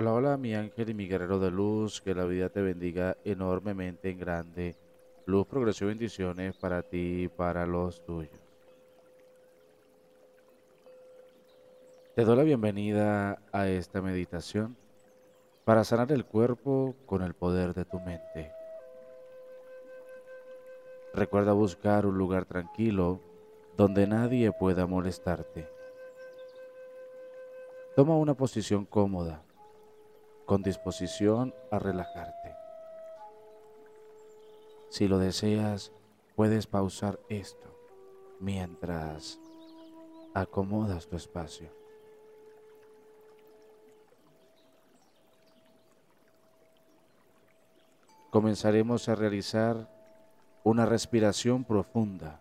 Hola, hola, mi ángel y mi guerrero de luz, que la vida te bendiga enormemente en grande. Luz, progresión y bendiciones para ti y para los tuyos. Te doy la bienvenida a esta meditación para sanar el cuerpo con el poder de tu mente. Recuerda buscar un lugar tranquilo donde nadie pueda molestarte. Toma una posición cómoda con disposición a relajarte. Si lo deseas, puedes pausar esto mientras acomodas tu espacio. Comenzaremos a realizar una respiración profunda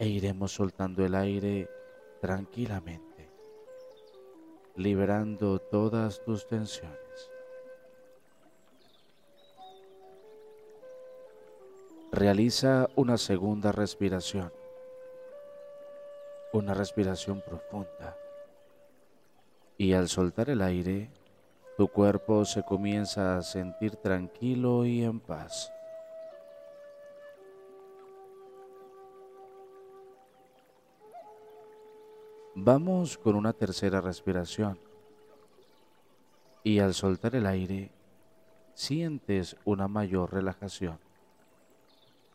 e iremos soltando el aire tranquilamente liberando todas tus tensiones. Realiza una segunda respiración, una respiración profunda. Y al soltar el aire, tu cuerpo se comienza a sentir tranquilo y en paz. Vamos con una tercera respiración. Y al soltar el aire, sientes una mayor relajación.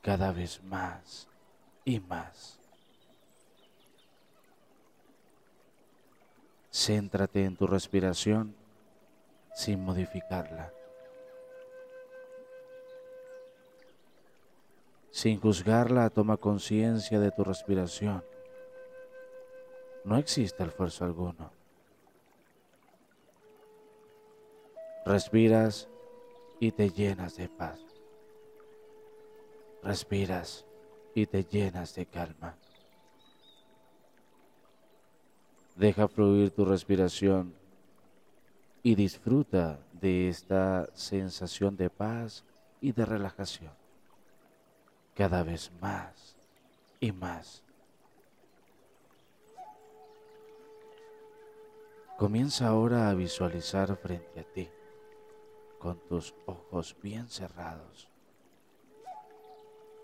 Cada vez más y más. Céntrate en tu respiración sin modificarla. Sin juzgarla, toma conciencia de tu respiración no existe esfuerzo alguno. Respiras y te llenas de paz. Respiras y te llenas de calma. Deja fluir tu respiración y disfruta de esta sensación de paz y de relajación. Cada vez más y más. Comienza ahora a visualizar frente a ti, con tus ojos bien cerrados,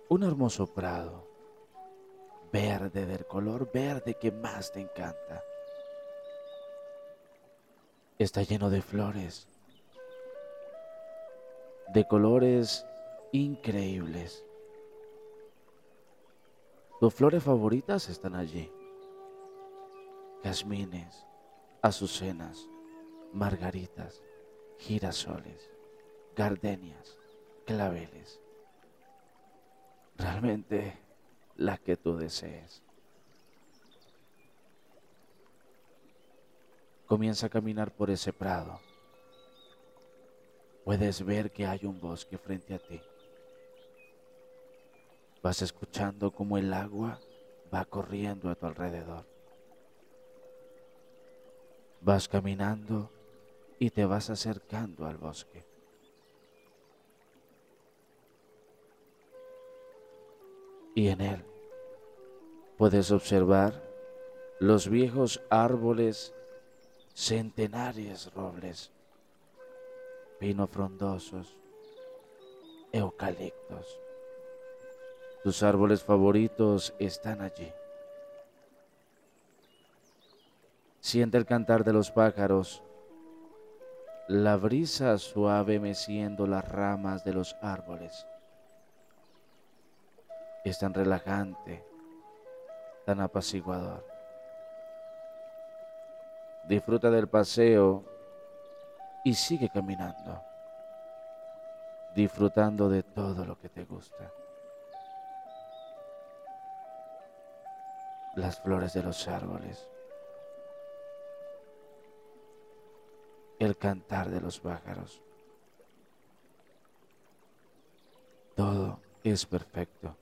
un hermoso prado, verde del color verde que más te encanta. Está lleno de flores, de colores increíbles. Tus flores favoritas están allí. Jazmines, azucenas, margaritas, girasoles, gardenias, claveles. Realmente la que tú desees. Comienza a caminar por ese prado. Puedes ver que hay un bosque frente a ti. Vas escuchando cómo el agua va corriendo a tu alrededor. Vas caminando y te vas acercando al bosque. Y en él puedes observar los viejos árboles, centenarios robles, pino frondosos, eucaliptos. Tus árboles favoritos están allí. Siente el cantar de los pájaros, la brisa suave meciendo las ramas de los árboles. Es tan relajante, tan apaciguador. Disfruta del paseo y sigue caminando, disfrutando de todo lo que te gusta. Las flores de los árboles el cantar de los pájaros. Todo es perfecto.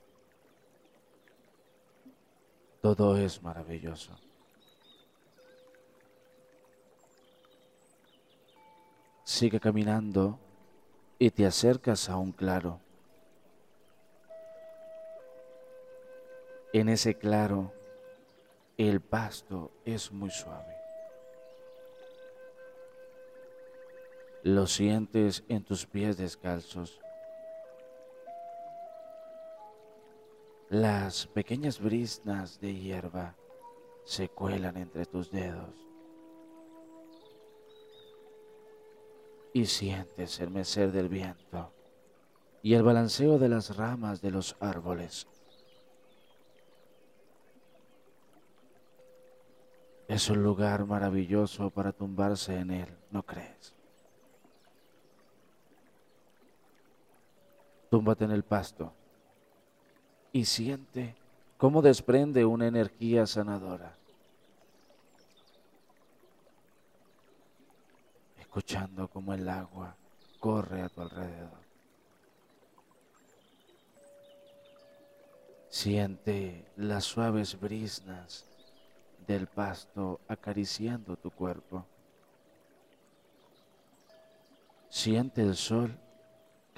Todo es maravilloso. Sigue caminando y te acercas a un claro. En ese claro, el pasto es muy suave Lo sientes en tus pies descalzos. Las pequeñas brisnas de hierba se cuelan entre tus dedos y sientes el mecer del viento y el balanceo de las ramas de los árboles. Es un lugar maravilloso para tumbarse en él, ¿no crees? Túmbate en el pasto y siente cómo desprende una energía sanadora. Escuchando cómo el agua corre a tu alrededor. Siente las suaves brisnas del pasto acariciando tu cuerpo. Siente el sol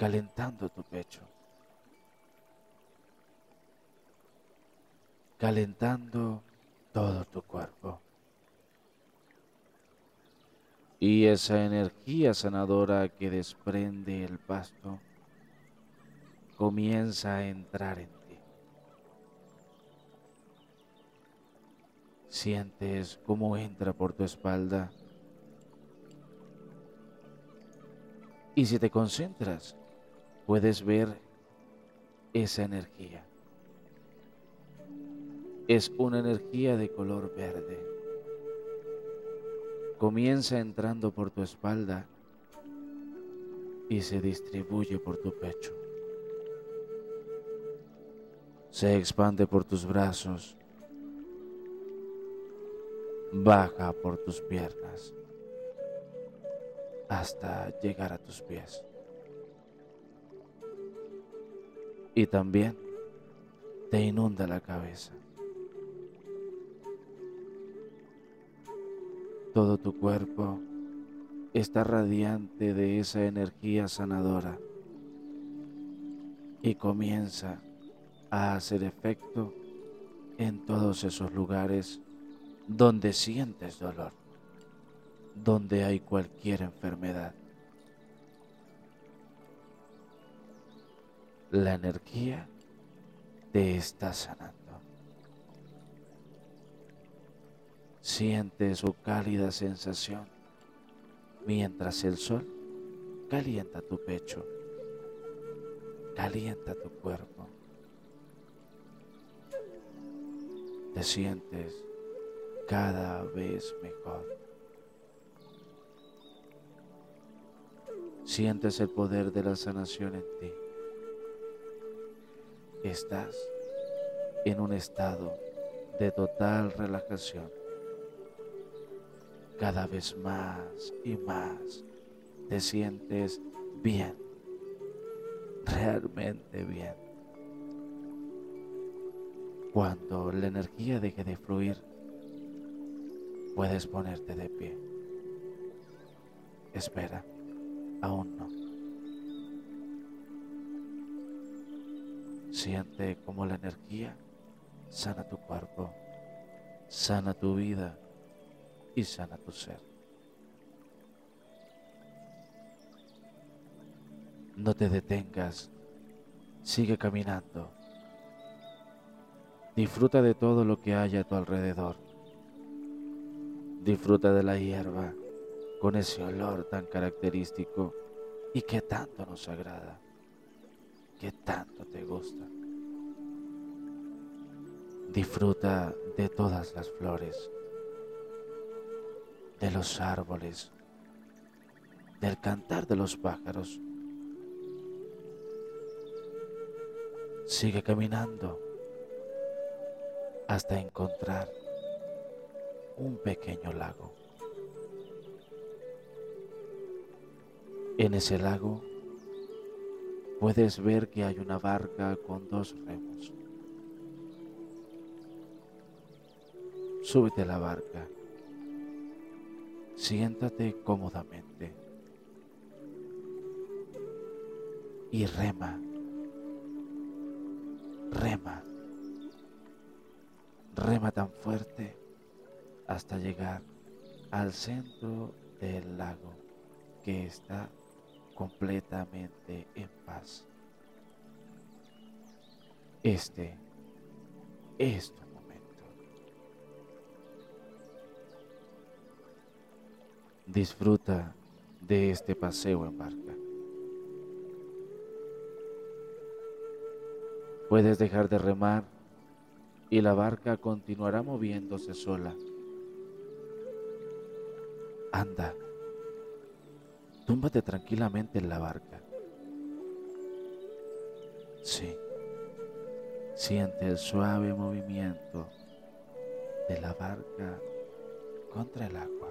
calentando tu pecho, calentando todo tu cuerpo. Y esa energía sanadora que desprende el pasto comienza a entrar en ti. Sientes cómo entra por tu espalda. Y si te concentras, puedes ver esa energía. Es una energía de color verde. Comienza entrando por tu espalda y se distribuye por tu pecho. Se expande por tus brazos, baja por tus piernas hasta llegar a tus pies. Y también te inunda la cabeza. Todo tu cuerpo está radiante de esa energía sanadora y comienza a hacer efecto en todos esos lugares donde sientes dolor, donde hay cualquier enfermedad. La energía te está sanando. Siente su cálida sensación mientras el sol calienta tu pecho, calienta tu cuerpo. Te sientes cada vez mejor. Sientes el poder de la sanación en ti estás en un estado de total relajación. Cada vez más y más te sientes bien, realmente bien. Cuando la energía deje de fluir, puedes ponerte de pie. Espera, aún no. Siente como la energía sana tu cuerpo, sana tu vida y sana tu ser. No te detengas, sigue caminando. Disfruta de todo lo que hay a tu alrededor. Disfruta de la hierba con ese olor tan característico y que tanto nos agrada que tanto te gusta. Disfruta de todas las flores, de los árboles, del cantar de los pájaros. Sigue caminando hasta encontrar un pequeño lago. En ese lago puedes ver que hay una barca con dos remos. Súbete a la barca. Siéntate cómodamente. Y rema. Rema. Rema tan fuerte hasta llegar al centro del lago. que está completamente en paz. Este es tu momento. Disfruta de este paseo en barca. Puedes dejar de remar y la barca continuará moviéndose sola. Anda, túmbate tranquilamente en la barca. Sí, siente el suave movimiento de la barca contra el agua,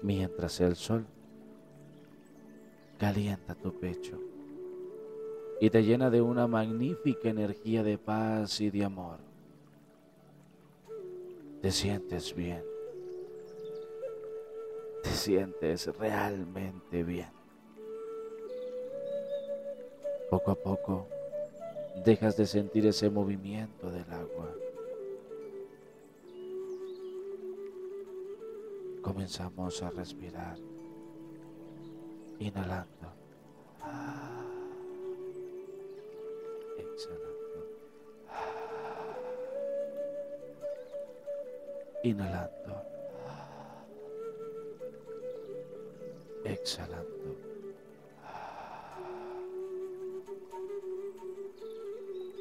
mientras el sol calienta tu pecho y te llena de una magnífica energía de paz y de amor. Te sientes bien. Te sientes realmente bien. Poco a poco dejas de sentir ese movimiento del agua. Comenzamos a respirar, inhalando. exhalando. Inhalando. Exhalando.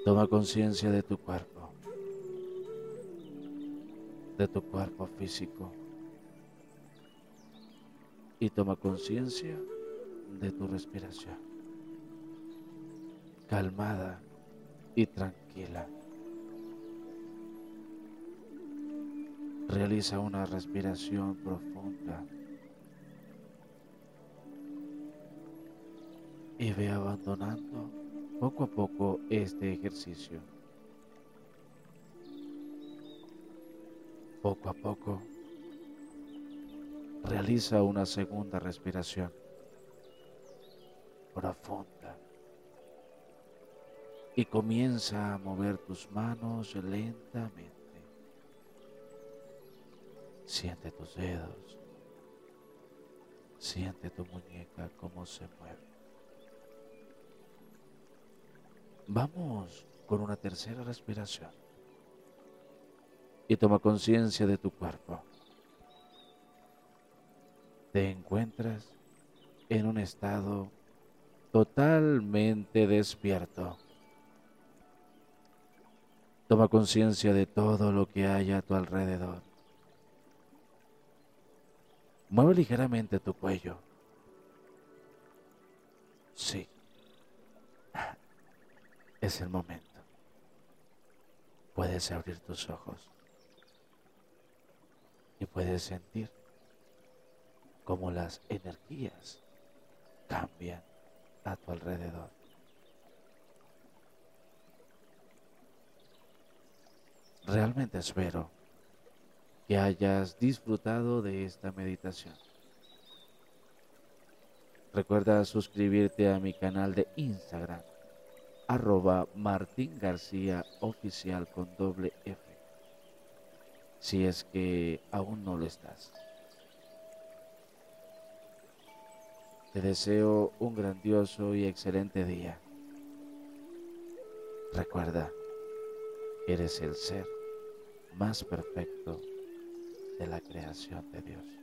Toma conciencia de tu cuerpo, de tu cuerpo físico y toma conciencia de tu respiración, calmada y tranquila. Realiza una respiración profunda y ve abandonando poco a poco este ejercicio. Poco a poco realiza una segunda respiración profunda y comienza a mover tus manos lentamente. Siente tus dedos, siente tu muñeca cómo se mueve. Vamos con una tercera respiración y toma conciencia de tu cuerpo. Te encuentras en un estado totalmente despierto. Toma conciencia de todo lo que hay a tu alrededor. Mueve ligeramente tu cuello. Sí. Es el momento. Puedes abrir tus ojos y puedes sentir cómo las energías cambian a tu alrededor. Realmente espero que hayas disfrutado de esta meditación. Recuerda suscribirte a mi canal de Instagram, arroba Martín García Oficial con doble F, si es que aún no lo estás. Te deseo un grandioso y excelente día. Recuerda, eres el ser más perfecto de la creación de Dios.